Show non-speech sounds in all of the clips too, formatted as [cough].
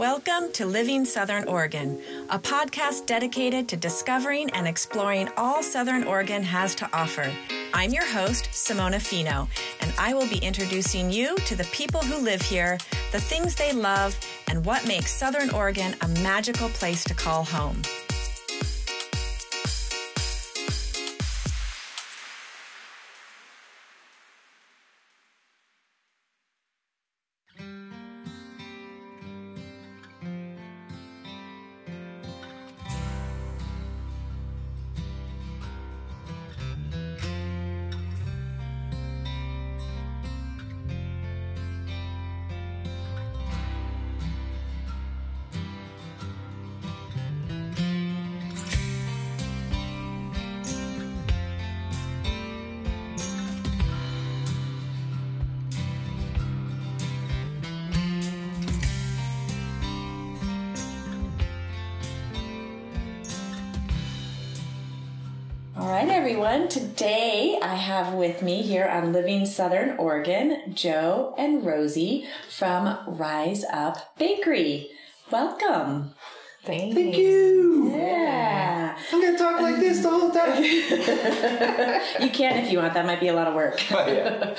Welcome to Living Southern Oregon, a podcast dedicated to discovering and exploring all Southern Oregon has to offer. I'm your host, Simona Fino, and I will be introducing you to the people who live here, the things they love, and what makes Southern Oregon a magical place to call home. With me here on Living Southern Oregon, Jo and Rosie from Rise Up Bakery. Welcome. Thank, Thank you. Yeah. I'm gonna talk like this the whole time. [laughs] You can if you want. That might be a lot of work. [laughs] Oh, yeah,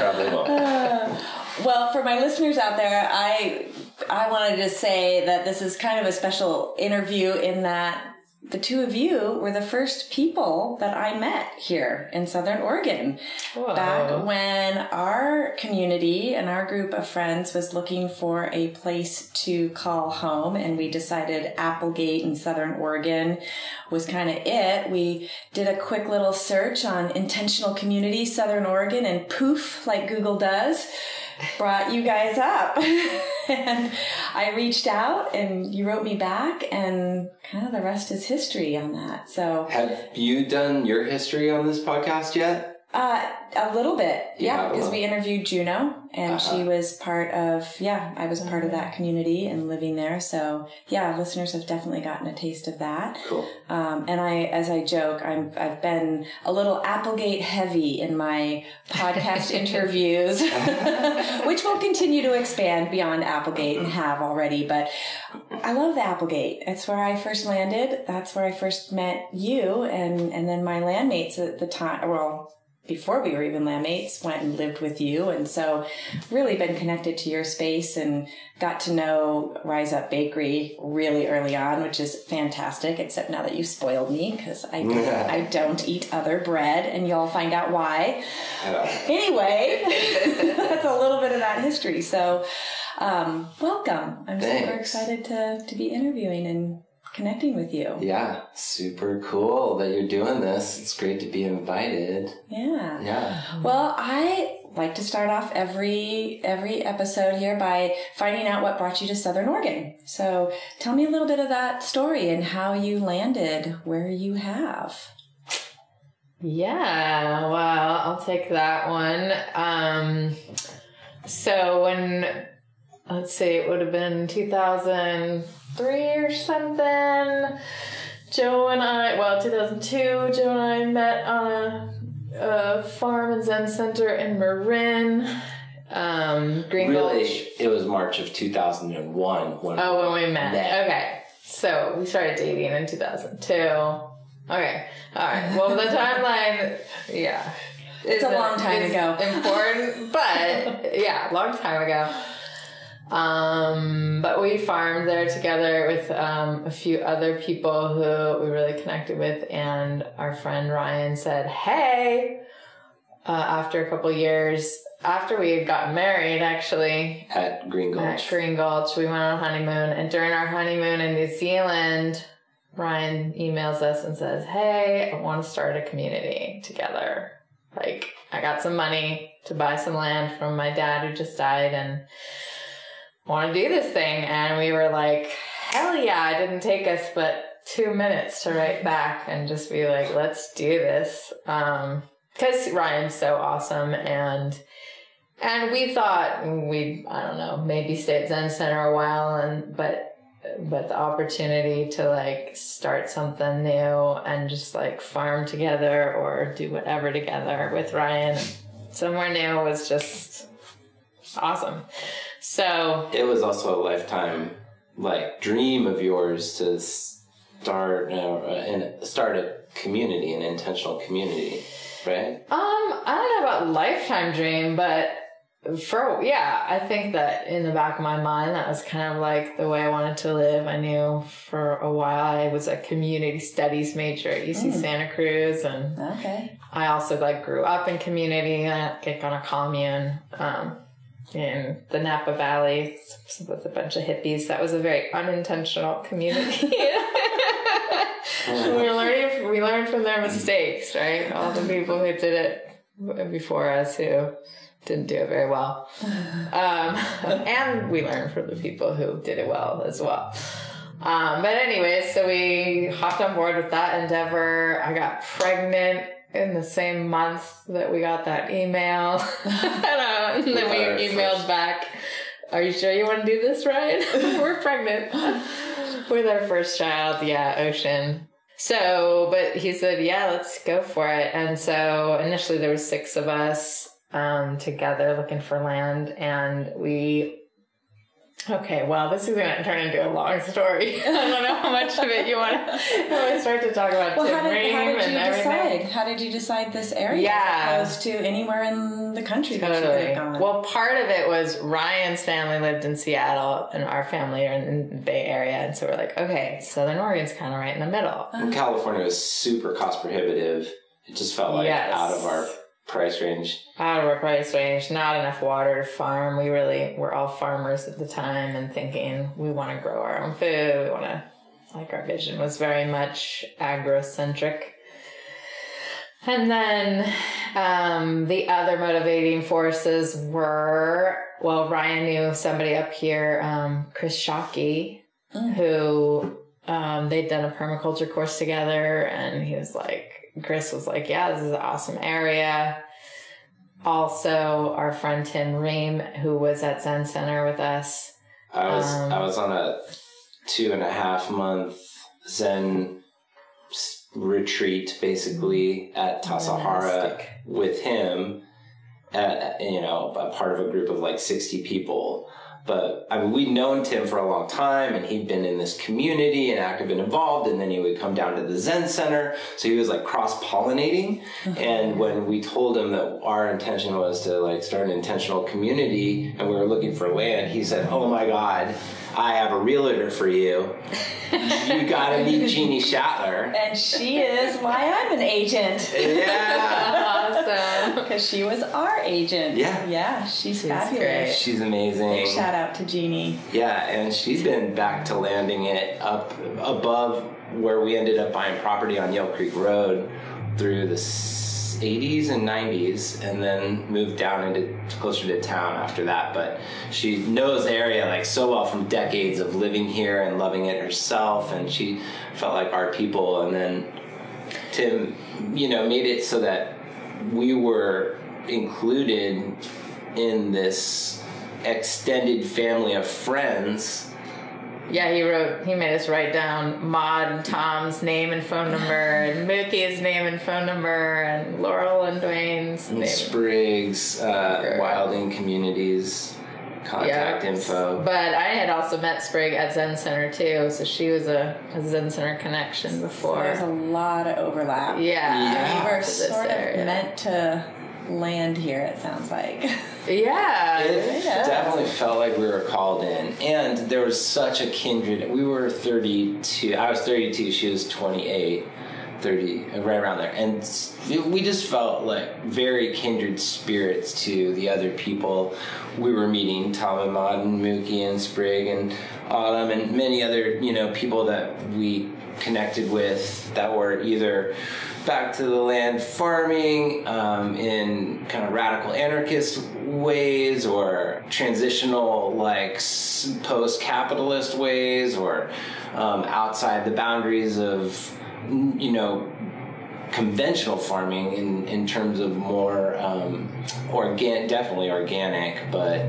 probably won't. Uh, well, for my listeners out there, I I wanted to say that this is kind of a special interview in that the two of you were the first people that I met here in Southern Oregon. Whoa. Back when our community and our group of friends was looking for a place to call home, and we decided Applegate in Southern Oregon was kind of it. We did a quick little search on intentional community Southern Oregon, and poof, like Google does, brought you guys up. [laughs] and I reached out, and you wrote me back, and kind of the rest is history on that. So. Have you done your history on this podcast yet? Uh, a little bit, yeah, Yeah, because well. we interviewed Juno, and Uh-huh. she was part of, yeah, I was part of that community and living there. So, yeah, listeners have definitely gotten a taste of that. Cool. Um, and I, as I joke, I'm, I've been a little Applegate heavy in my podcast [laughs] interviews, [laughs] which will continue to expand beyond Applegate and have already. But I love the Applegate. It's where I first landed. That's where I first met you and, and then my landmates at the time. Well, before we were even landmates, went and lived with you. And so really been connected to your space and got to know Rise Up Bakery really early on, which is fantastic, except now that you've spoiled me because I, [laughs] I don't eat other bread and you'll find out why. Uh, Anyway, [laughs] that's a little bit of that history. So, um, welcome. I'm super excited to, to be interviewing and connecting with you. yeah, super cool that you're doing this. It's great to be invited. Yeah. Yeah. Well, I like to start off every every episode here by finding out what brought you to Southern Oregon. So, tell me a little bit of that story and how you landed where you have. Yeah, well, I'll take that one. Um, so when, let's see, it would have been 2003 or something. Jo and I, well, 2002, Jo and I met on a, a farm and Zen center in Marin, um, Green Really, Gulch. it was March of 2001 when Oh, when we met. Met. Okay. So we started dating in 2002. Okay. All right. Well, the timeline, yeah. It's a long time ago. Important, but yeah, long time ago. Um, but we farmed there together with um, a few other people who we really connected with, and our friend Ryan said, "Hey." Uh, after a couple years, after we had gotten married, actually, at Green Gulch, at Green Gulch. We went on a honeymoon, and during our honeymoon in New Zealand, Ryan emails us and says, "Hey, I want to start a community together. Like, I got some money to buy some land from my dad who just died, and want to do this thing." And we were like, "Hell yeah!" It didn't take us but two minutes to write back and just be like, "Let's do this." Um, because Ryan's so awesome and and we thought we I don't know maybe stay at Zen Center a while and but but the opportunity to like start something new and just like farm together or do whatever together with Ryan somewhere new was just awesome. So It was also a lifetime like dream of yours to start uh, and start a community, an intentional community, right? Um, I don't know about lifetime dream, but for yeah, I think that in the back of my mind, that was kind of like the way I wanted to live. I knew for a while I was a community studies major at UC Santa Cruz, and Okay. I also like grew up in community, uh, like on a commune um, in the Napa Valley with a bunch of hippies. That was a very unintentional community. [laughs] we were learning. We learned from their mistakes, right? All the people who did it before us who didn't do it very well, um, [laughs] and we learned from the people who did it well as well. Um, but anyway, so we hopped on board with that endeavor. I got pregnant in the same month that we got that email. [laughs] and, uh, and then we emailed back, Are you sure you want to do this, Ryan? [laughs] We're pregnant with our first child. Yeah, Ocean. So, but he said, yeah, let's go for it. And so initially there was six of us um, together looking for land and we Okay, well, this is going to turn into a long story. [laughs] I don't know how much of it you want to. I start to talk about Well, how did, how did and you everything. decide? How did you decide this area Yeah. as opposed to anywhere in the country that you could Totally. have gone? Well, part of it was Ryan's family lived in Seattle, and our family are in the Bay Area, and so we're like, okay, Southern Oregon's kind of right in the middle. Uh-huh. And California was super cost prohibitive. It just felt like Yes. out of our price range. Out of our price range, not enough water to farm. We really were all farmers at the time, and thinking we want to grow our own food. We want to, like, our vision was very much agrocentric. And then um, the other motivating forces were well, Ryan knew somebody up here, um, Chris Shockey, who um, they'd done a permaculture course together, and he was like, Chris was like, "Yeah, this is an awesome area." Also, our friend Tim Ream, who was at Zen Center with us, I was Um, I was on a two and a half month Zen retreat, basically at Tassajara with him. Uh, you know, a part of a group of like sixty people. But I mean, we'd known Tim for a long time, and he'd been in this community and active and involved. And then he would come down to the Zen Center, so he was like cross pollinating. Uh-huh. and when we told him that our intention was to like start an intentional community, and we were looking for land, he said, "Oh my God, I have a realtor for you. you got to meet Jeannie Shatler." and she is why I'm an agent. Yeah, awesome. [laughs] Because she was our agent. Yeah. Yeah, she's, She's fabulous. great. she's amazing. Shout out to Jeannie. Yeah, and she's been back to landing it up above where we ended up buying property on Yale Creek Road through the 80s and 90s, and then moved down into closer to town after that. But she knows the area like so well from decades of living here and loving it herself, and she felt like our people. And then Tim, you know, made it so that we were included in this extended family of friends. Yeah, he wrote. He made us write down Maud and Tom's name and phone number, and Mookie's name and phone number, and Laurel and Dwayne's and name. Spriggs, uh, Communities, contact info. But I had also met Sprig at Zen Center too, so she was a, a Zen Center connection before. There's a lot of overlap. yeah, Yeah. We were sort of area. meant to land here, it sounds like. Yeah, It [laughs] Yeah. definitely felt like we were called in, and there was such a kindred. We were 32. I was 32. She was 28, 30, right around there, and we just felt like very kindred spirits to the other people we were meeting. Tom and Maud and Mookie and Sprig and Autumn and many other you know people that we connected with that were either back to the land farming um, in kind of radical anarchist ways or transitional like post-capitalist ways or um, outside the boundaries of you know conventional farming in, in terms of more um, definitely organic but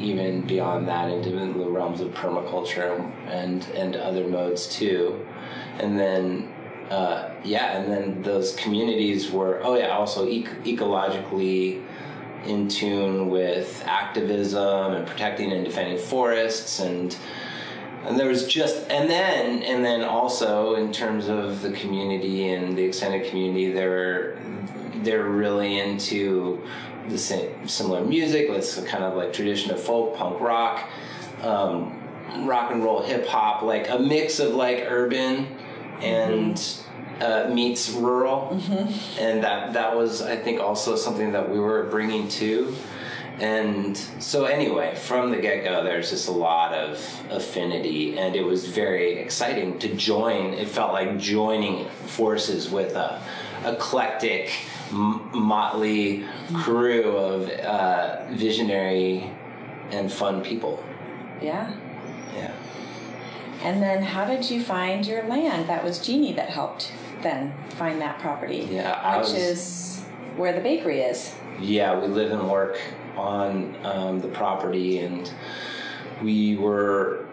even beyond that into the realms of permaculture and and other modes too. And then uh, yeah and then those communities were oh yeah also ec- ecologically in tune with activism and protecting and defending forests and and there was just and then and then also in terms of the community and the extended community they're they're really into the same similar music it's kind of like tradition of folk punk rock um, rock and roll hip hop like a mix of like urban and uh, meets rural. And that that was i think also something that we were bringing to and so anyway from the get-go there's just a lot of affinity and it was very exciting to join it felt like joining forces with a eclectic m- motley crew of uh, visionary and fun people Yeah. yeah And then how did you find your land? That was Jeannie that helped then find that property. Yeah, I Which was- is where the bakery is. Yeah, we live and work on um, the property, and we were.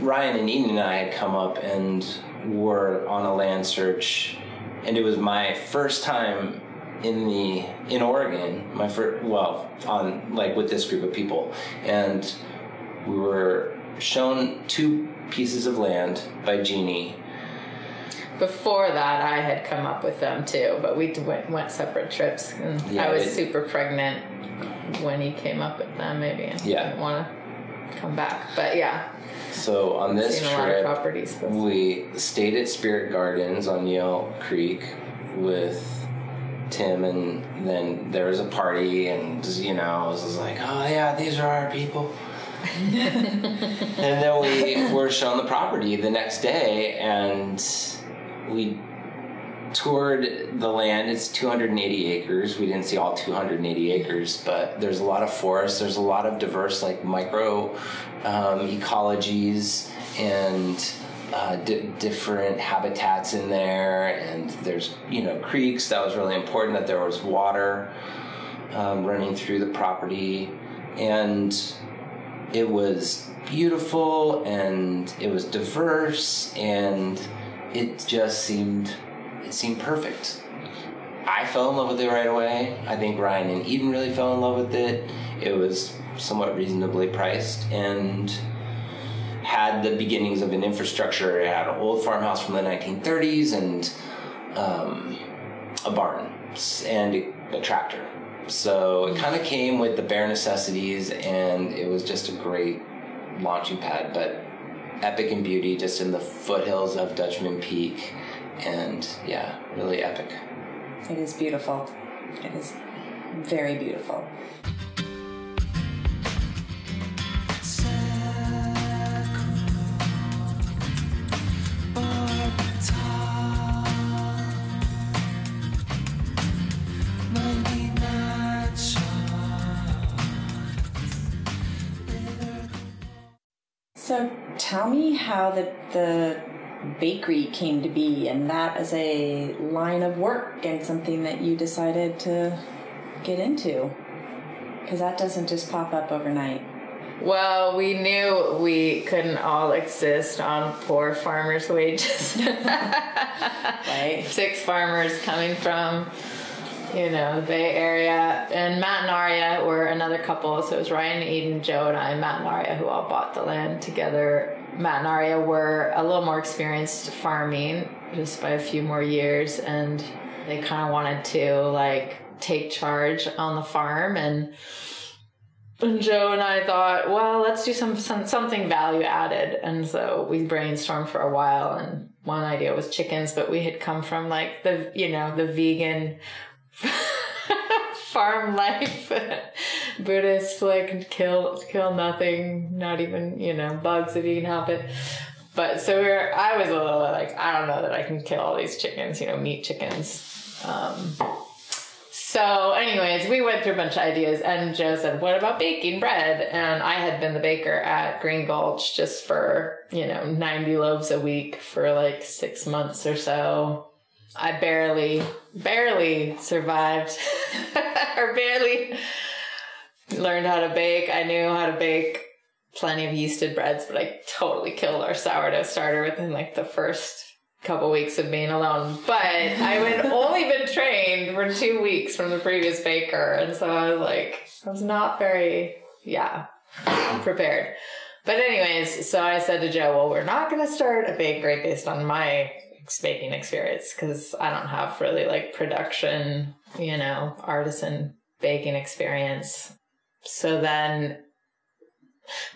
Ryan and Eden and I had come up and were on a land search, and it was my first time in the in Oregon. My first, well, on like with this group of people, and we were shown two pieces of land by Jeannie. Before that, I had come up with them too, but we went, went separate trips. And Yeah, I was it- super pregnant when he came up with them, maybe. And Yeah. didn't want to come back. But yeah, So on this seen a lot of trip, properties. We stayed at Spirit Gardens on Yale Creek with Tim, and then there was a party, and you know, I was like, oh yeah, these are our people. [laughs] and then we were shown the property the next day, and we toured the land. It's 280 acres. We didn't see all 280 acres, but there's a lot of forest. There's a lot of diverse, like micro um, ecologies and uh, di- different habitats in there. And there's you know creeks. That was really important. That there was water um, running through the property, and it was beautiful and it was diverse and it just seemed it seemed perfect. I fell in love with it right away. I think ryan and eden really fell in love with it. It was somewhat reasonably priced and had the beginnings of an infrastructure. It had an old farmhouse from the 1930s and um, a barn and a tractor. So it kind of came with the bare necessities, and it was just a great launching pad. But epic in beauty, just in the foothills of Dutchman Peak, and yeah, really epic. It is beautiful. It is very beautiful. Tell me how the the bakery came to be and that as a line of work and something that you decided to get into. Because that doesn't just pop up overnight. Well, we knew we couldn't all exist on poor farmers' wages. [laughs] Right? Six farmers coming from, you know, the Bay Area. And Matt and Aria were another couple. So it was Ryan, Eden, Jo, and I, Matt and Aria, who all bought the land together. Matt and Aria were a little more experienced farming just by a few more years. And they kind of wanted to, like, take charge on the farm and and Jo and I thought, well, let's do some, some something value added. And so we brainstormed for a while and one idea was chickens, but we had come from like the, you know, the vegan [laughs] farm life. Buddhists like kill kill nothing, not even, you know, bugs if you can help it. But so we are I was a little like, I don't know that I can kill all these chickens, you know, meat chickens. Um so, anyways, we went through a bunch of ideas, and Jo said, What about baking bread? And I had been the baker at Green Gulch just for, you know, 90 loaves a week for like six months or so. I barely, barely survived, [laughs] or barely learned how to bake. I knew how to bake plenty of yeasted breads, but I totally killed our sourdough starter within like the first couple weeks of being alone. But I had [laughs] only been trained for two weeks from the previous baker, and so I was like, I was not very, yeah, prepared. But anyways, so I said to Jo, well, we're not going to start a bakery based on my baking experience because I don't have really like production, you know, artisan baking experience. So then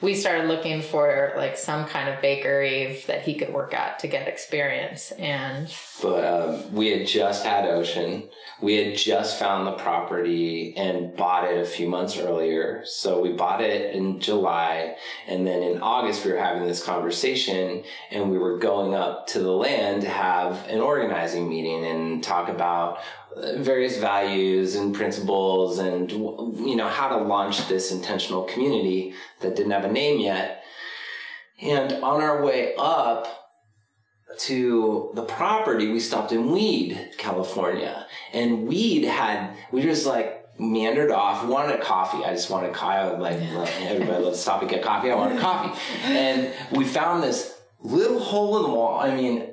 we started looking for like some kind of bakery that he could work at to get experience. And but um, we had just had ocean we had just found the property and bought it a few months earlier. So we bought it in july and then in august we were having this conversation and we were going up to the land to have an organizing meeting and talk about various values and principles and you know how to launch this intentional community that didn't have a name yet. And on our way up to the property we stopped in weed california. And weed had we just like meandered off wanted a coffee. I just wanted coffee like everybody loves to stop and get coffee. I wanted coffee. [laughs] And we found this little hole in the wall. I mean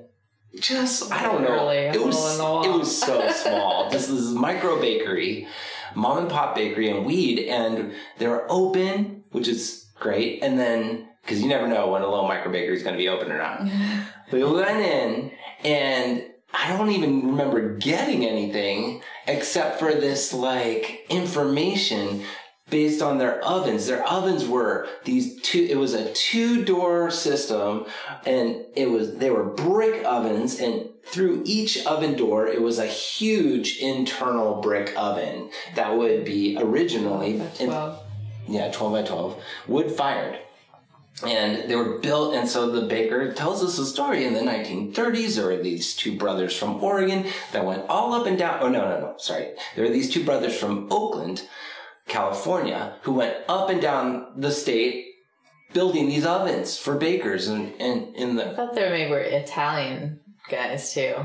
just I don't know. It was it was so small. [laughs] this is micro bakery, mom and pop bakery and weed, and they're open, which is great. And then because you never know when a little micro bakery is going to be open or not. [laughs] we went in, and I don't even remember getting anything except for this like information based on their ovens. Their ovens were these two, it was a two door system and it was, they were brick ovens and through each oven door, it was a huge internal brick oven that would be originally, in, yeah, 12 by 12, wood fired. And they were built, and so the baker tells us a story in the 1930s. There were these two brothers from Oregon that went all up and down. Oh, no, no, no, sorry. There were these two brothers from Oakland California who went up and down the state building these ovens for bakers and, and in the I thought they maybe were Italian guys too.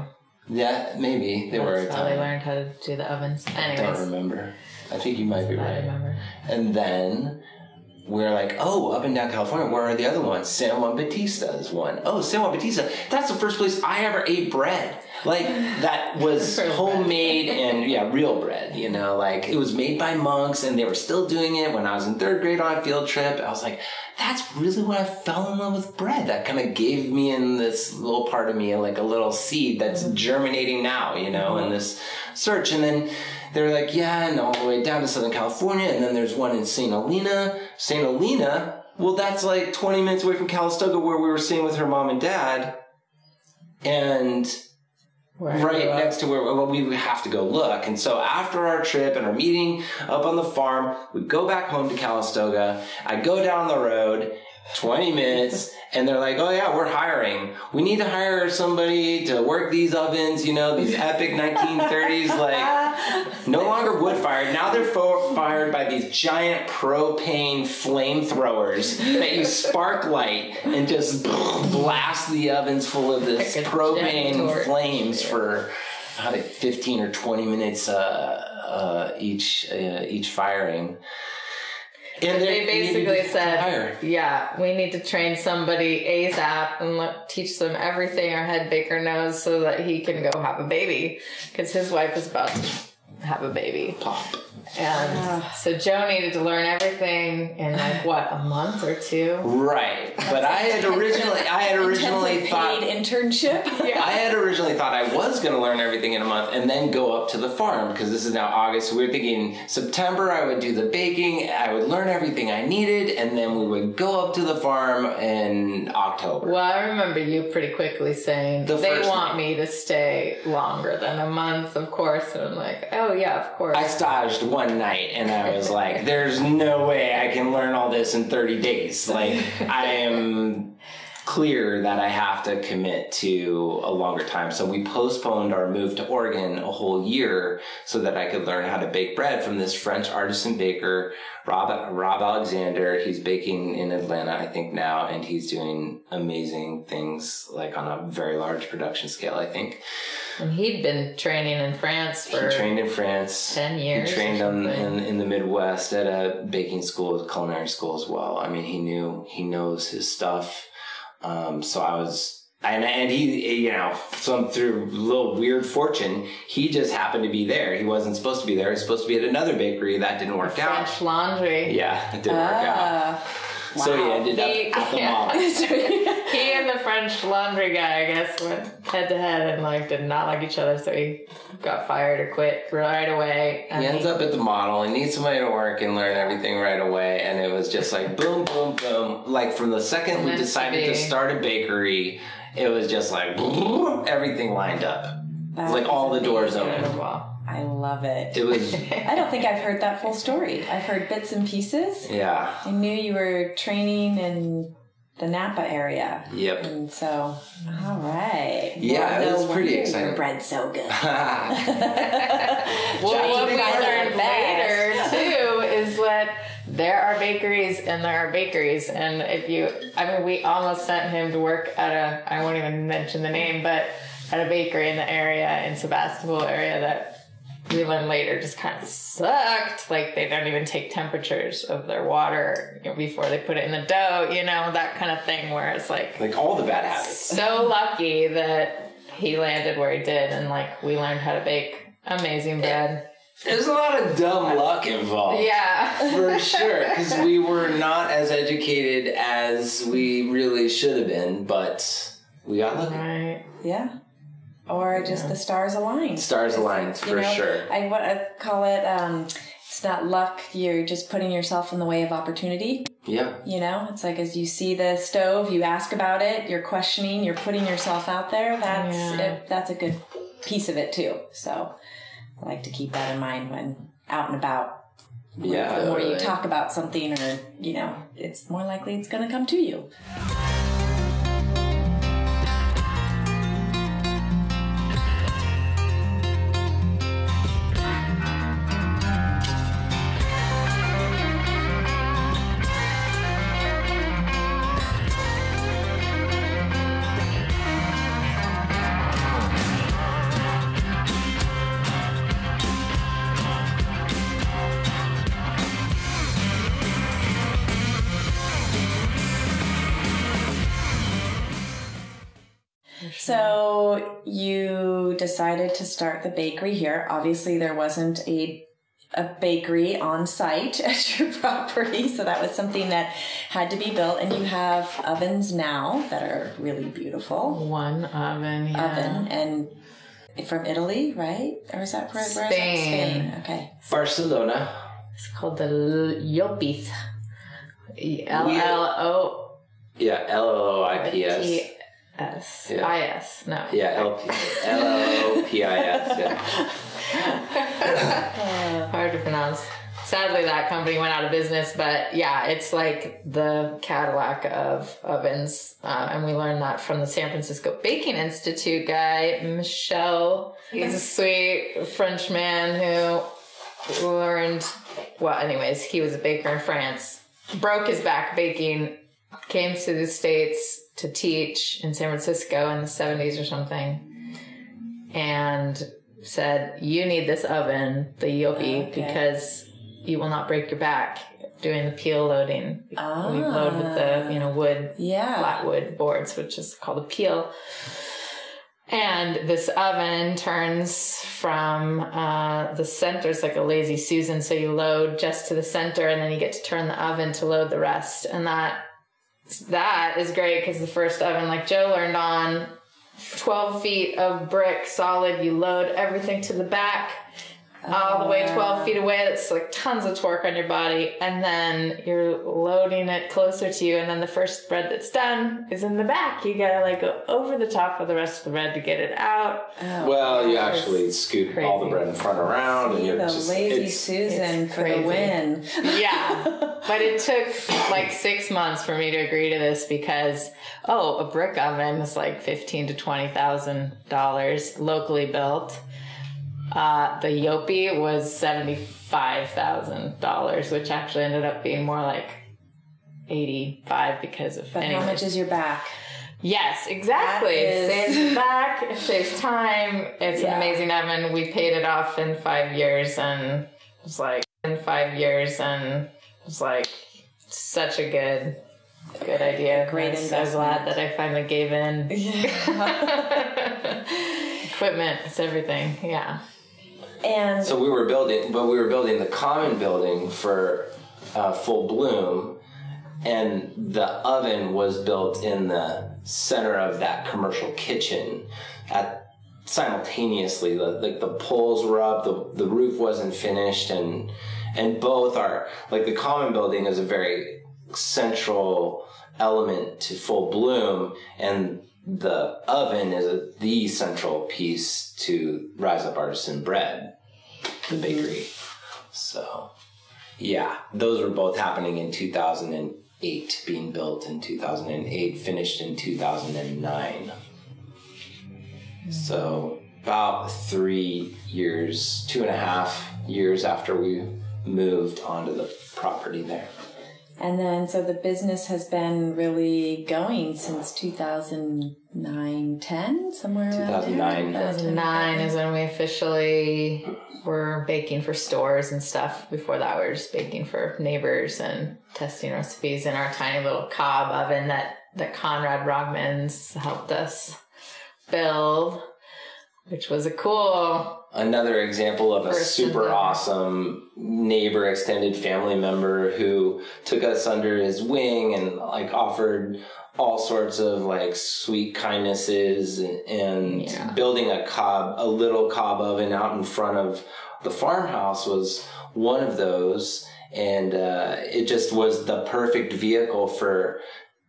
Yeah, maybe they That's were how they learned how to do the ovens. Anyways, I don't remember. I think you might be right. I remember. And then we're like, oh, up and down California, where are the other ones? San Juan Bautista is one. Oh, San Juan Bautista. That's the first place I ever ate bread. Like, that [laughs] was homemade and, yeah, real bread, you know, like it was made by monks and they were still doing it when I was in third grade on a field trip. I was like, that's really when I fell in love with bread. That kind of gave me in this little part of me, like a little seed that's mm-hmm. germinating now, you know, in this search. And then they're like, yeah, and all the way down to Southern California. And then there's one in St. Helena. St. Helena, well, that's like 20 minutes away from Calistoga where we were staying with her mom and dad. And Where right next to where well, we would have to go look. And so after our trip and our meeting up on the farm, we go back home to Calistoga. I go down the road. 20 minutes and they're like, oh yeah, we're hiring. We need to hire somebody to work these ovens, you know, these [laughs] epic 1930s, like no longer wood fired. Now they're fo- fired by these giant propane flamethrowers that you spark light and just blast the ovens full of this Like a propane janitor. flames for uh, 15 or 20 minutes uh, uh, each uh, each firing. And They basically said, "Yeah, we need to train somebody ASAP and let, teach them everything our head baker knows, so that he can go have a baby, because his wife is about to have a baby." pop. And so Jo needed to learn everything in like what a month or two. Right, but I had originally I had originally thought paid internship. I had originally thought I was going to learn everything in a month and then go up to the farm because this is now August. So we were thinking September I would do the baking, I would learn everything I needed, and then we would go up to the farm in October. Well, I remember you pretty quickly saying The they first want me to stay longer than a month, of course. And I'm like, oh Oh, yeah, of course. I staged one night and I was like, [laughs] there's no way I can learn all this in 30 days. Like, I am clear that I have to commit to a longer time. So we postponed our move to Oregon a whole year so that I could learn how to bake bread from this French artisan baker, Rob, Rob Alexander. He's baking in Atlanta, I think now, and he's doing amazing things like on a very large production scale, I think. And he'd been training in France for He trained in France. 10 years. He trained on, in, in the Midwest at a baking school, culinary school as well. I mean, he knew, he knows his stuff. Um, so I was, and, and he, you know, some through a little weird fortune, he just happened to be there. He wasn't supposed to be there. He was supposed to be at another bakery. That didn't work out. French laundry. Yeah, it didn't work out. Ah, So he ended up He- at the [laughs] yeah. mall. He and the French laundry guy, I guess, went head to head and like did not like each other, so he got fired or quit right away. He And ends up at the model and needs somebody to work and learn everything right away. And it was just like boom, boom, boom. Like from the second we Meant to decided to start a bakery, it was just like everything lined up. That like all the doors open. I love it. It was, [laughs] I don't think I've heard that full story. I've heard bits and pieces. yeah. I knew you were training in the Napa area. Yep. And so, all right. Yeah, it no was pretty wonder exciting. Your bread's so good. [laughs] Well, what we find learned out later too is that there are bakeries and there are bakeries, and if you, I mean, we almost sent him to work at a, I won't even mention the name, but at a bakery in the area in Sebastopol area that we learned later just kind of sucked. Like they don't even take temperatures of their water before they put it in the dough, you know, that kind of thing. Where it's like like all the bad habits. so lucky that he landed where he did, and like we learned how to bake amazing bread. There's a lot of dumb luck involved. Yeah. For sure, because we [laughs] were not as educated as we really should have been, but we got lucky. Right. yeah. Or just the stars aligned. Stars It's aligned, like, for sure. I what I call it. Um, it's not luck. You're just putting yourself in the way of opportunity. Yeah. You know, it's like as you see the stove, you ask about it, you're questioning, you're putting yourself out there. That's Yeah. it, that's a good piece of it too. So I like to keep that in mind when out and about. Yeah. The more you talk about something, or you know, it's more likely it's going to come to you. Decided to start the bakery here. Obviously, there wasn't a a bakery on site [laughs] at your property, so that was something that had to be built. And you have ovens now that are really beautiful. One oven. Yeah. Oven and from Italy, right? Or is that where, where is that? Spain. Spain? Okay. Barcelona. It's called the Llopis. L L O Yeah. L O O I P S. S Yeah. I S. No. Yeah. L P L O P I S. Yeah. [laughs] Hard to pronounce. Sadly, that company went out of business, but yeah, it's like the Cadillac of ovens. Uh, and we learned that from the San Francisco Baking Institute guy, Michel. He's a sweet French man who learned, well, anyways, he was a baker in France, broke his back baking, came to the States to teach in San Francisco in the 70s or something, and said, You need this oven, the Yopi, Okay. because you will not break your back doing the peel loading. Ah. We load with the, you know, wood Yeah. flat wood boards, which is called a peel. And this oven turns from uh, the center, it's like a lazy Susan. So you load just to the center and then you get to turn the oven to load the rest. And that that is great because the first oven, like Jo learned on, 12 feet of brick solid, you load everything to the back. All the way uh, 12 feet away, that's like tons of torque on your body, and then you're loading it closer to you, and then the first bread that's done is in the back. You gotta like go over the top of the rest of the bread to get it out. Oh, well, you actually scoot all the bread in front around, and See you're the just lazy it's, Susan it's for the win. Yeah. [laughs] But it took like six months for me to agree to this because oh, a brick oven is like fifteen to twenty thousand dollars locally built. Uh, the Yopi was seventy five thousand dollars, which actually ended up being more like eighty five because of But how much is your back? Yes, exactly. It is- saves back, it [laughs] saves time. It's Yeah. an amazing oven. We paid it off in five years and it was like in five years and it was like such a good good idea. Great I'm so glad that I finally gave in. [laughs] [laughs] Equipment, it's everything. Yeah. And So we were building, but we were building the common building for uh, Full Bloom, and the oven was built in the center of that commercial kitchen at simultaneously the like the poles were up the the roof wasn't finished and and both are like the common building is a very central element to full bloom and the oven is the central piece to rise up artisan bread the bakery. So yeah those were both happening in 2008 being built in 2008 finished in 2009 so about three years two and a half years after we moved onto the property there And then, so the business has been really going since 2009, 10, somewhere around 2009. there. 2009 is when we officially were baking for stores and stuff. Before that, we were just baking for neighbors and testing recipes in our tiny little cob oven that, that Conrad Rogmans helped us build, which was a cool another example of a First super awesome neighbor extended family member who took us under his wing and like offered all sorts of like sweet kindnesses and, and Yeah. building a cob a little cob oven out in front of the farmhouse was one of those and uh, it just was the perfect vehicle for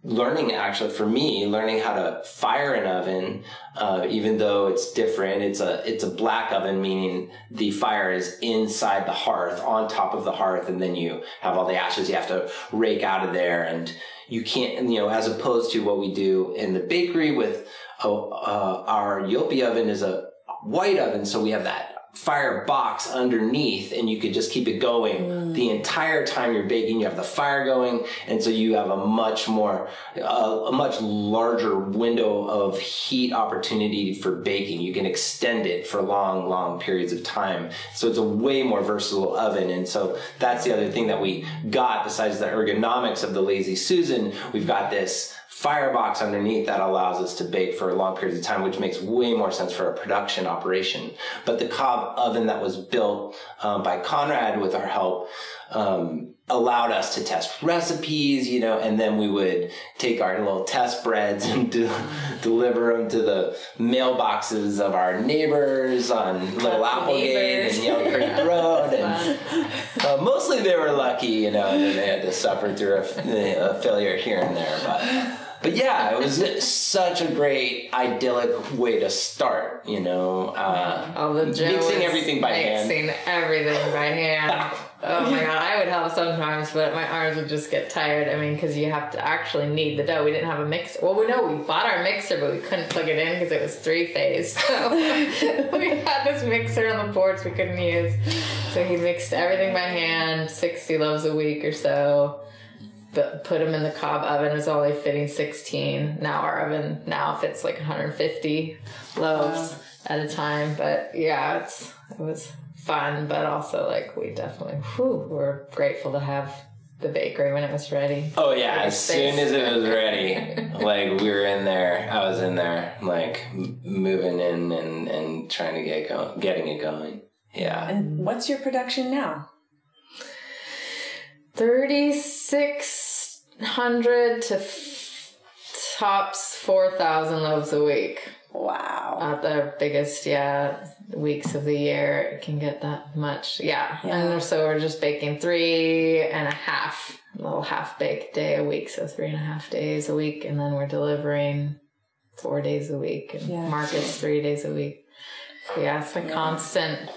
learning actually for me learning how to fire an oven uh, even though it's different it's a it's a black oven meaning the fire is inside the hearth on top of the hearth and then you have all the ashes you have to rake out of there and you can't you know as opposed to what we do in the bakery with uh, uh, our yopi oven is a white oven so we have that fire box underneath and you could just keep it going. The entire time you're baking you have the fire going and so you have a much more uh, a much larger window of heat opportunity for baking. You can extend it for long long periods of time. So it's a way more versatile oven. And so that's the other thing that we got besides the ergonomics of the lazy susan. We've got this firebox underneath that allows us to bake for long periods of time, which makes way more sense for a production operation. But the cob oven that was built um, by Conrad with our help um, allowed us to test recipes, you know, and then we would take our little test breads and [laughs] do, deliver them to the mailboxes of our neighbors on Little Lucky Applegate neighbors. and Yale Creek Road. And [laughs] uh, mostly they were lucky, you know, and they had to suffer through a, a failure here and there. But but yeah, it was such a great idyllic way to start, you know. Uh, Oh, the Mixing everything by hand. Mixing everything by hand. oh my [laughs] god, I would help sometimes, but my arms would just get tired. I mean, because you have to actually knead the dough. We didn't have a mixer. Well, we know we bought our mixer, but we couldn't plug it in because it was three phase. So [laughs] we had this mixer on the porch we couldn't use. So he mixed everything by hand, sixty loaves a week or so. But put them in the cob oven. It was only fitting 16. Now our oven now fits like 150 loaves at a time. But yeah, it's it was fun, but also like we definitely whew, we're grateful to have the bakery when it was ready. oh yeah, as Space. soon as it was ready, like we were in there. I was in there, like m- moving in and and trying to get going, getting it going. Yeah. And what's your production now? 3,600 to f- tops 4,000 loaves a week. Wow. At the biggest, yeah, weeks of the year, it can get that much. Yeah. Yeah. And so we're just baking three and a half, a little half baked day a week. So three and a half days a week. And then we're delivering four days a week and Yeah. markets three days a week. So yeah, it's a constant.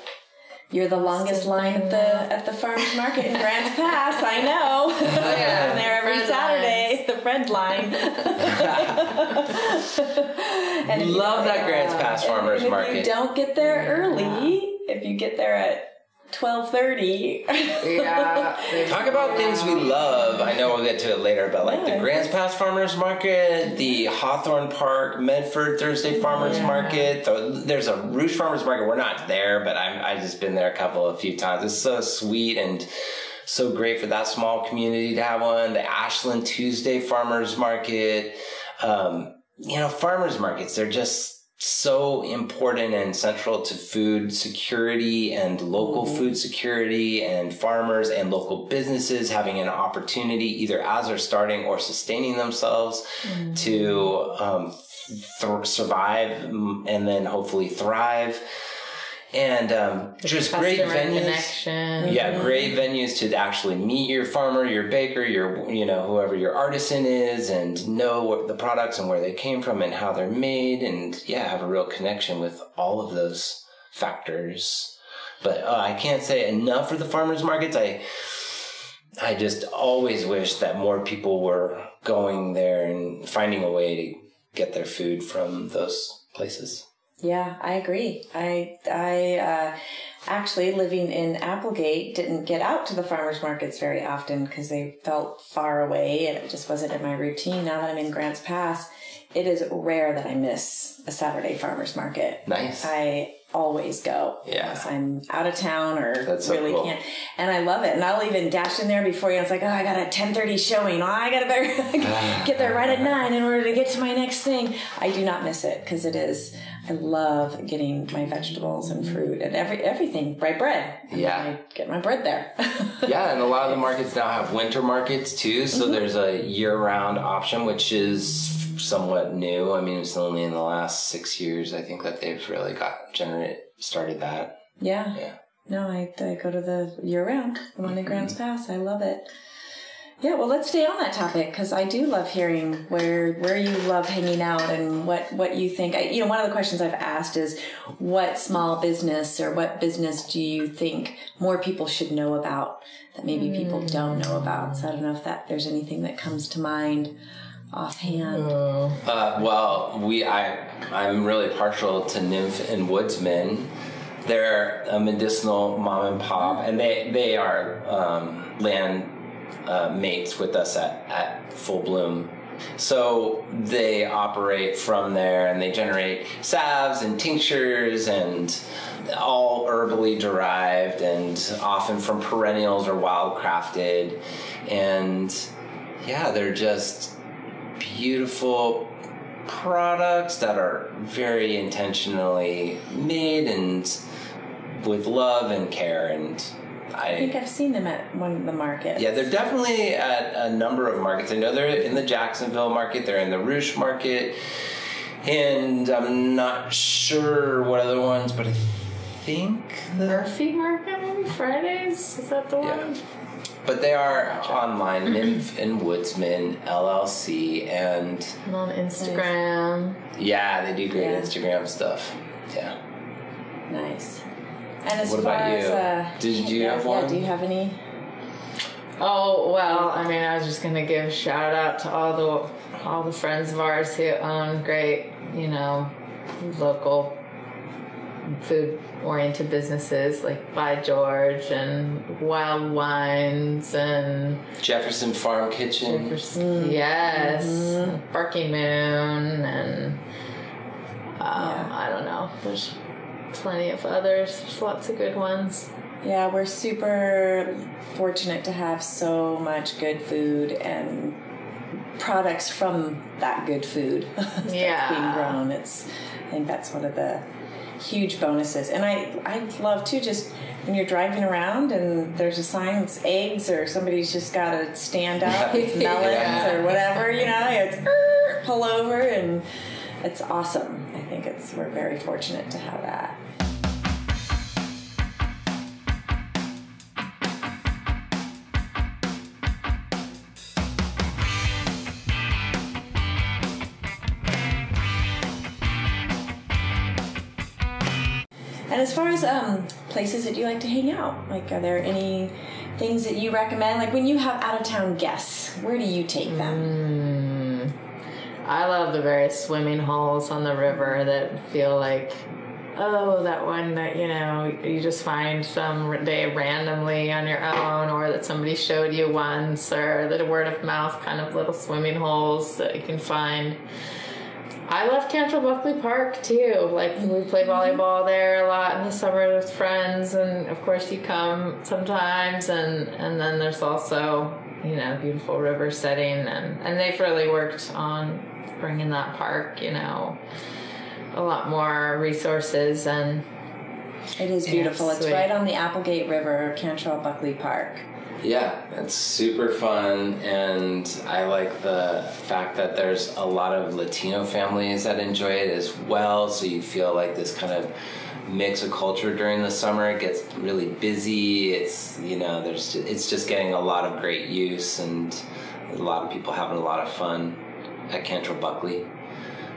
You're the longest line at the at the farmers market in Grants Pass. I know. [laughs] Oh, yeah. [laughs] I'm there every Saturday. The friend line. [laughs] and if you- Love that Grants Pass Farmers and if Market. you don't get there early, if you get there at twelve thirty, Yeah. Talk about things we love. I know we'll get to it later, but like the Grants Pass Farmers Market, the Hawthorne Park, Medford Thursday Farmers Yeah. Market. There's a Rogue Farmers Market. We're not there, but I'm I just been there a couple of few times. It's so sweet and so great for that small community to have one. The Ashland Tuesday Farmers Market. Um, you know, farmers markets, they're just so important and central to food security and local food security and farmers and local businesses having an opportunity either as they're starting or sustaining themselves to um, th- survive mm, and then hopefully thrive and um, just great venues. connection. yeah great venues to actually meet your farmer your baker your you know whoever your artisan is and know what the products and where they came from and how they're made and yeah have a real connection with all of those factors. But uh, i can't say enough for the farmers markets. I i just always wish that more people were going there and finding a way to get their food from those places Yeah, I agree. I I uh, actually living in Applegate didn't get out to the farmers markets very often because they felt far away and it just wasn't in my routine. Now that I'm in Grants Pass, it is rare that I miss a Saturday farmers market. nice I always go. Yeah. Unless I'm out of town or That's so really cool. can't. And I love it. And I'll even dash in there before you. It's like, oh, I got a 1030 showing. Oh, I got to better [laughs] get there right at nine in order to get to my next thing. I do not miss it because it is, I love getting my vegetables and fruit and every, everything, bread, bread. And Yeah. I get my bread there. [laughs] yeah, and a lot of the markets now have winter markets too. So Mm-hmm. there's a year-round option, which is somewhat new. I mean, it's only in the last six years I think that they've really got generate started that. yeah. Yeah. No, I, I go to the year round, the one in Grants Pass. I love it. Yeah, well, let's stay on that topic because I do love hearing where where you love hanging out and what what you think. I, you know, one of the questions I've asked is, what small business or what business do you think more people should know about that maybe people don't know about? So I don't know if that there's anything that comes to mind offhand. Uh, well, we I I'm really partial to Nymph and Woodsman. They're a medicinal mom and pop, and they they are um, land uh, mates with us at at Full Bloom. So they operate from there, and they generate salves and tinctures and all herbally derived, and often from perennials or wildcrafted. and yeah, they're just beautiful products that are very intentionally made and with love and care and I think I I've seen them at one of the markets. yeah they're definitely at a number of markets I know they're in the Jacksonville market they're in the Ruch market and I'm not sure what other ones but I think the Murphy Market, maybe Fridays. Is that the Yeah. one? but they are online [clears throat] Nymph and Woodsman LLC and And on Instagram. yeah they do great Yeah. Instagram stuff yeah Nice. And as What far about as you? uh, Did you yeah, have yeah, one? do you have any? Oh well, I mean, I was just gonna give a shout out to all the all the friends of ours who own great, you know, local food oriented businesses like By George and Wild Wines and Jefferson Farm Kitchen. Jefferson, yes, Barking Moon and um, Yeah. I don't know. There's plenty of others. There's lots of good ones. Yeah, we're super fortunate to have so much good food and products from that good food [laughs] that's Yeah. being grown. It's I think that's one of the huge bonuses. And I I love too just when you're driving around and there's a sign that's eggs or somebody's just got to stand up, [laughs] it's melons Yeah. or whatever, you know, it's [laughs] pull over and it's awesome. Think it's we're very fortunate to have that. And as far as um, places that you like to hang out, like are there any things that you recommend? Like when you have out of town guests, where do you take them? I love the various swimming holes on the river that feel like, oh, that one that, you know, you just find some day randomly on your own, or that somebody showed you once, or a word of mouth kind of little swimming holes that you can find. I love Cantrell Buckley Park too. Like we play mm-hmm. volleyball there a lot in the summer with friends, and of course you come sometimes. And and then there's also you know beautiful river setting, and and they've really worked on bringing that park you know a lot more resources and It is beautiful. It's sweet. right on the Applegate River, Cantrell Buckley Park. Yeah, it's super fun, and I like the fact that there's a lot of Latino families that enjoy it as well. So you feel like this kind of mix of culture during the summer. It gets really busy. It's you know, there's it's just getting a lot of great use, and a lot of people having a lot of fun at Cantrell Buckley.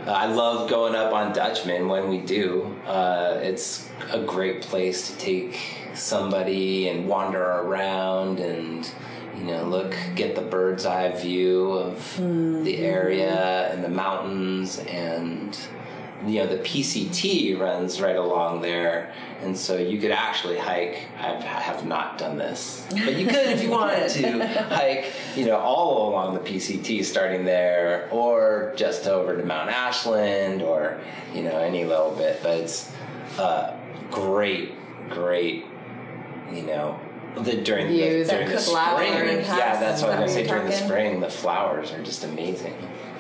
Uh, I love going up on Dutchman when we do. Uh, it's a great place to take somebody and wander around and you know look get the bird's eye view of the area and the mountains and you know the PCT runs right along there and so you could actually hike. I've, I have not done this. But you could if you wanted to [laughs] hike you know all along the PCT starting there or just over to Mount Ashland or you know any little bit. But it's uh, great great you know the during the, during the spring. yeah that's what I was gonna say. during the spring the flowers are just amazing.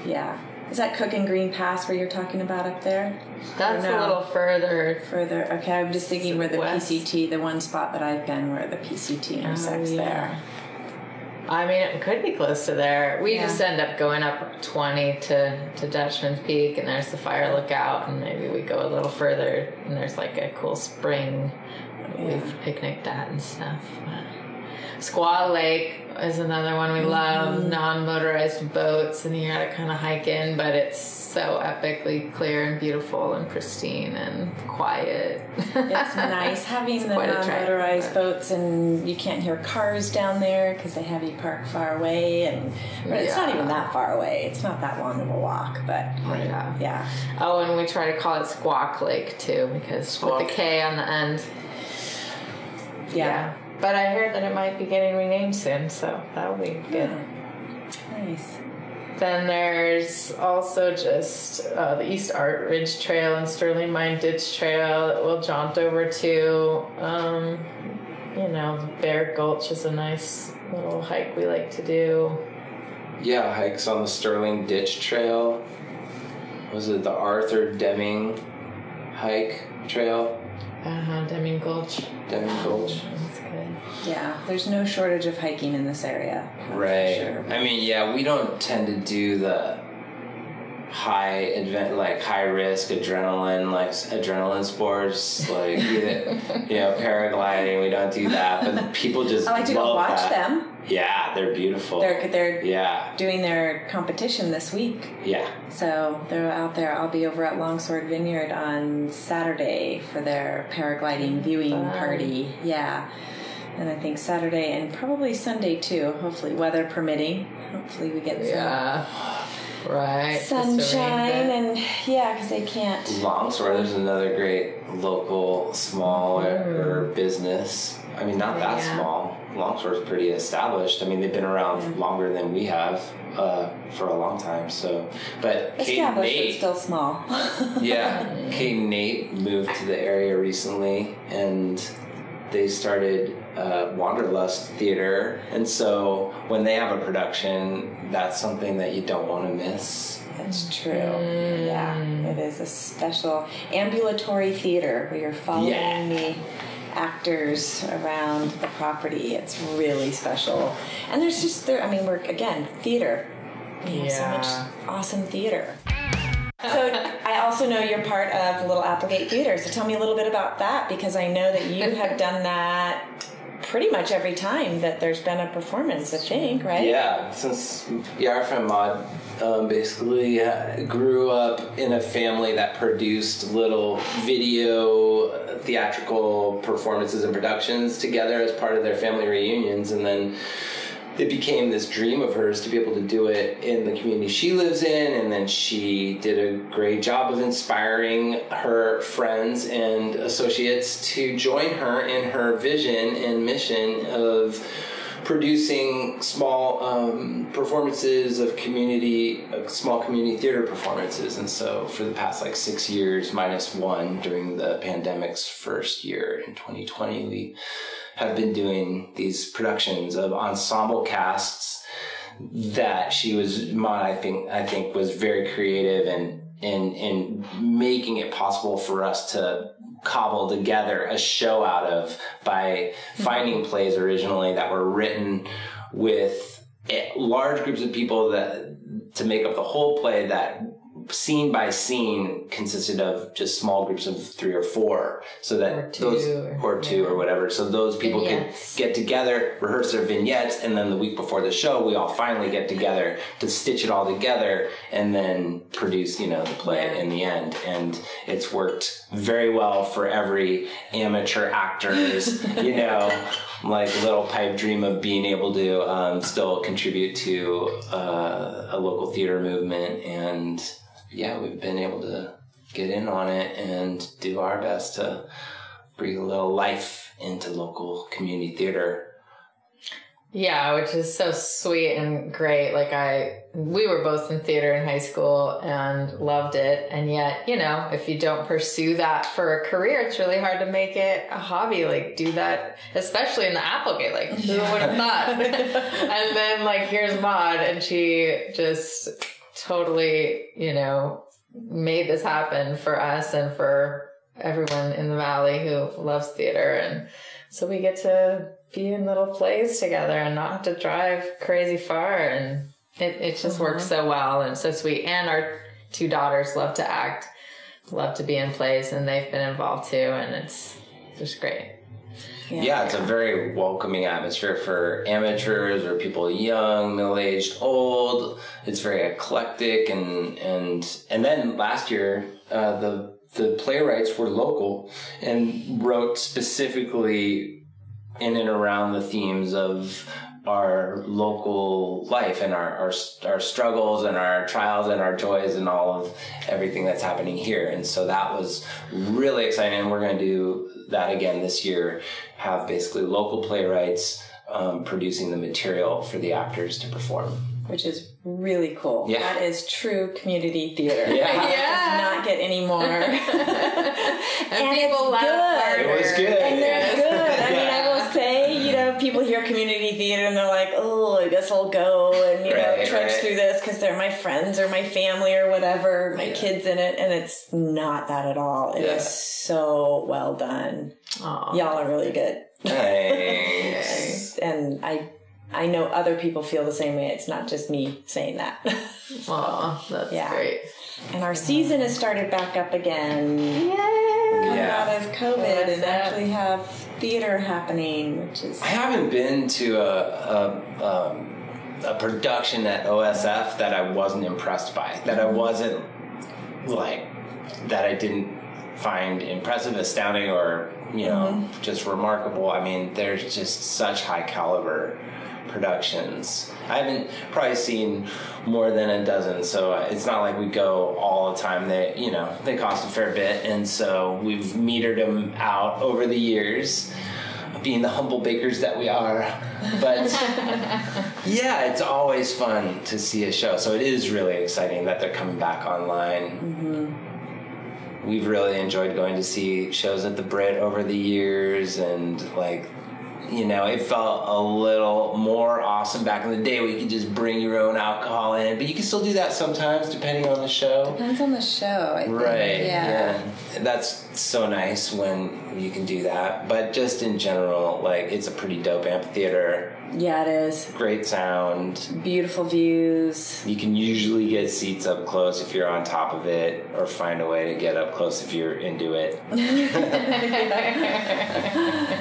Yeah. Is that Cook and Green Pass where you're talking about up there? that's no? a little further. Further, okay. I'm just thinking where the West. PCT, the one spot that I've been where the PCT oh, intersects Oh, yeah. there. I mean, it could be close to there. We Yeah. just end up going up 20 to, to Dutchman's Peak, and there's the fire lookout, and maybe we go a little further, and there's like a cool spring we've picnicked at and stuff. But Squaw Lake is another one we love. Mm-hmm. Non motorized boats, and you gotta kind of hike in, but it's so epically clear and beautiful and pristine and quiet. It's [laughs] nice having the a trek, non-motorized boats, and you can't hear cars down there because they have you parked far away, and but it's not even that far away. It's not that long of a walk, but yeah. yeah, Oh, and we try to call it Squawk Lake too, because Squawk. with the K on the end. yeah, But I heard that it might be getting renamed soon, so that'll be good. nice. Then there's also just uh, the East Art Ridge Trail and Sterling Mine Ditch Trail that we'll jaunt over to. Um, you know, Bear Gulch is a nice little hike we like to do. Yeah, hikes on the Sterling Ditch Trail. Was it the Arthur Deming hike trail? Uh-huh, Deming Gulch. Deming Gulch. Yeah, there's no shortage of hiking in this area. Right. sure. I mean, yeah, we don't tend to do the high advent like high risk adrenaline like adrenaline sports like [laughs] either, you know paragliding we don't do that but people just oh, I like to go watch that. them. yeah they're beautiful They're they're yeah doing their competition this week. yeah So they're out there. I'll be over at Longsword Vineyard on Saturday for their paragliding viewing Fun. party. Yeah. And I think Saturday and probably Sunday too, hopefully, weather permitting. Hopefully, we get some Yeah. Right. sunshine and yeah, because they can't. Longsword is another great local smaller business. I mean, not that Yeah. small. Longsword's pretty established. I mean, they've been around longer than we have uh, for a long time. So, but Kate Established, but Nate, still small. [laughs] yeah, Kate and Nate moved to the area recently, and they started uh, Wanderlust Theater. And so, when they have a production, that's something that you don't want to miss. That's true. Yeah, it is a special ambulatory theater where you're following Yeah. the actors around the property. It's really special. And there's just there. I mean, we're again theater. We have so Yeah. much awesome theater. So I also know you're part of Little Applegate Theater. So tell me a little bit about that because I know that you have done that pretty much every time that there's been a performance. I think, right? Yeah, since Yarf and Maud um, basically uh, grew up in a family that produced little video uh, theatrical performances and productions together as part of their family reunions, and then it became this dream of hers to be able to do it in the community she lives in and then she did a great job of inspiring her friends and associates to join her in her vision and mission of producing small um, performances of community small community theater performances. And so for the past like six years minus one during the pandemic's first year in 2020 we have been doing these productions of ensemble casts that she was Mon I think I think was very creative and and and making it possible for us to cobble together a show out of by finding plays originally that were written with eh, large groups of people that to make up the whole play that scene by scene consisted of just small groups of three or four so that Or two, those or- or two or whatever so those people Vignettes. could get together rehearse their vignettes and then the week before the show we all finally get together to stitch it all together and then produce you know the play Yeah. in the end and it's worked very well for every amateur actors [laughs] you know like little pipe dream of being able to um, still contribute to uh, a local theater movement and yeah we've been able to get in on it and do our best to breathe a little life into local community theater Yeah, which is so sweet and great. Like I, we were both in theater in high school and loved it. And yet, you know, if you don't pursue that for a career, it's really hard to make it a hobby. Like do that, especially in the Applegate. Like who would have thought? [laughs] [laughs] and then like here's Maud and she just totally, you know, made this happen for us and for everyone in the valley who loves theater. And so we get to be in little plays together and not have to drive crazy far. And it, it just mm-hmm. works so well and so sweet. And our two daughters love to act love to be in plays and they've been involved too. And it's just great Yeah, it's a very welcoming atmosphere for amateurs or people young, middle aged, old. It's very eclectic, and and and then last year uh, the the playwrights were local and wrote specifically in and around the themes of our local life and our, our our struggles and our trials and our joys and all of everything that's happening here. And so that was really exciting. And we're going to do that again this year have basically local playwrights um, producing the material for the actors to perform which is really cool. Yeah. That is true community theater. Yeah. It Yeah. does not get any more. [laughs] and, And people it's laugh good. It was good. And they're people hear community theater and they're like, oh, I guess I'll go and, you know, trudge right. through this because they're my friends or my family or whatever, my Yeah. kids in it. And it's not that at all. It is Yeah. so well done. Aw. Y'all are really good. Thanks. [laughs] And I, I know other people feel the same way. It's not just me saying that. Aw, that's Yeah. great and our season has started back up again. Yay! Coming Yeah. out of COVID and actually have theater happening, which is I haven't been to a, a, um, a production at OSF that I wasn't impressed by, that I wasn't like, that I didn't find impressive, astounding, or, you know, just remarkable. I mean, there's just such high caliber productions. I haven't probably seen more than a dozen, so it's not like we go all the time. They, you know, they cost a fair bit, and so we've metered them out over the years being the humble bakers that we are. But [laughs] yeah, it's always fun to see a show. So it is really exciting that they're coming back online. Mm-hmm. We've really enjoyed going to see shows at the Britt over the years and like you know, it felt a little more awesome back in the day where you could just bring your own alcohol in, but you can still do that sometimes depending on the show. depends on the show. I think. Right. Yeah. Yeah. That's so nice when you can do that. But just in general, like it's a pretty dope amphitheater. Yeah, it is. Great sound. Beautiful views. You can usually get seats up close if you're on top of it, or find a way to get up close if you're into it. [laughs] [laughs]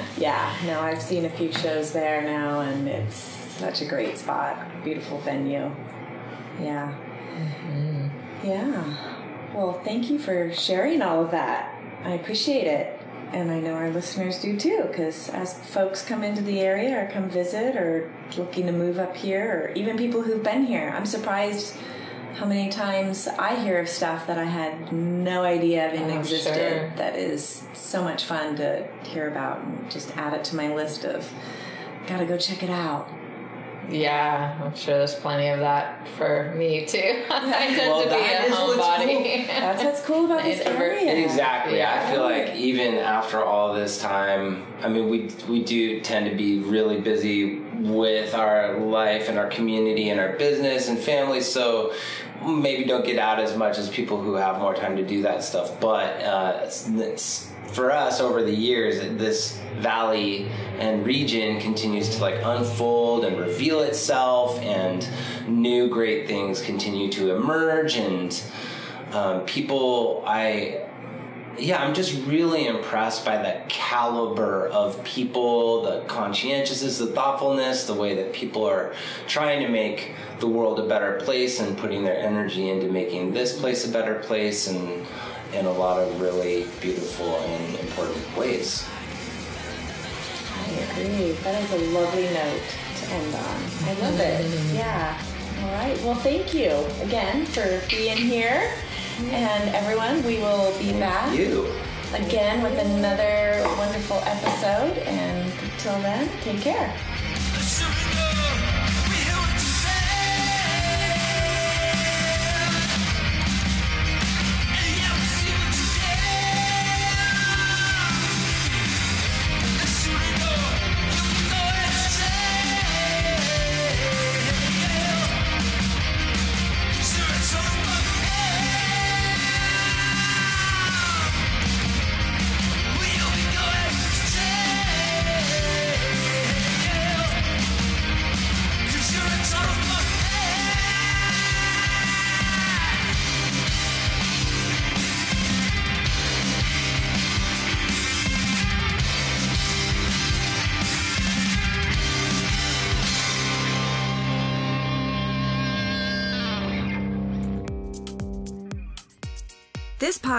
Yeah. No, I've seen a few shows there now, and it's such a great spot. Beautiful venue. Yeah. Mm-hmm. Yeah. Well, thank you for sharing all of that. I appreciate it. And I know our listeners do too, because as folks come into the area or come visit or looking to move up here, or even people who've been here, I'm surprised how many times I hear of stuff that I had no idea even Oh, existed. sure. That is so much fun to hear about and just add it to my list of gotta go check it out. Yeah, I'm sure there's plenty of that for me too. [laughs] I tend Well, to be a is what's homebody. [laughs] That's what's cool about this Introvert. area. Exactly. Yeah. I feel like even after all this time, I mean, we we do tend to be really busy with our life and our community and our business and family. So maybe don't get out as much as people who have more time to do that stuff. But uh, it's, it's, for us over the years, this valley and region continues to like unfold and reveal itself, and new great things continue to emerge. And um, people, I yeah, I'm just really impressed by the caliber of people, the conscientiousness, the thoughtfulness, the way that people are trying to make the world a better place and putting their energy into making this place a better place and in a lot of really beautiful and important ways. I agree. That is a lovely note to end on. I love it. Yeah. All right. Well, thank you again for being here. And everyone, we will be back You. again with another wonderful episode. And until then, take care.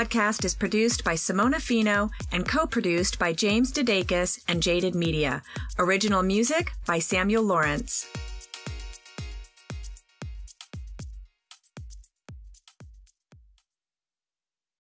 Podcast is produced by Simona Fino and co-produced by James Dedekis and Jaded Media. Original music by Samuel Lawrence.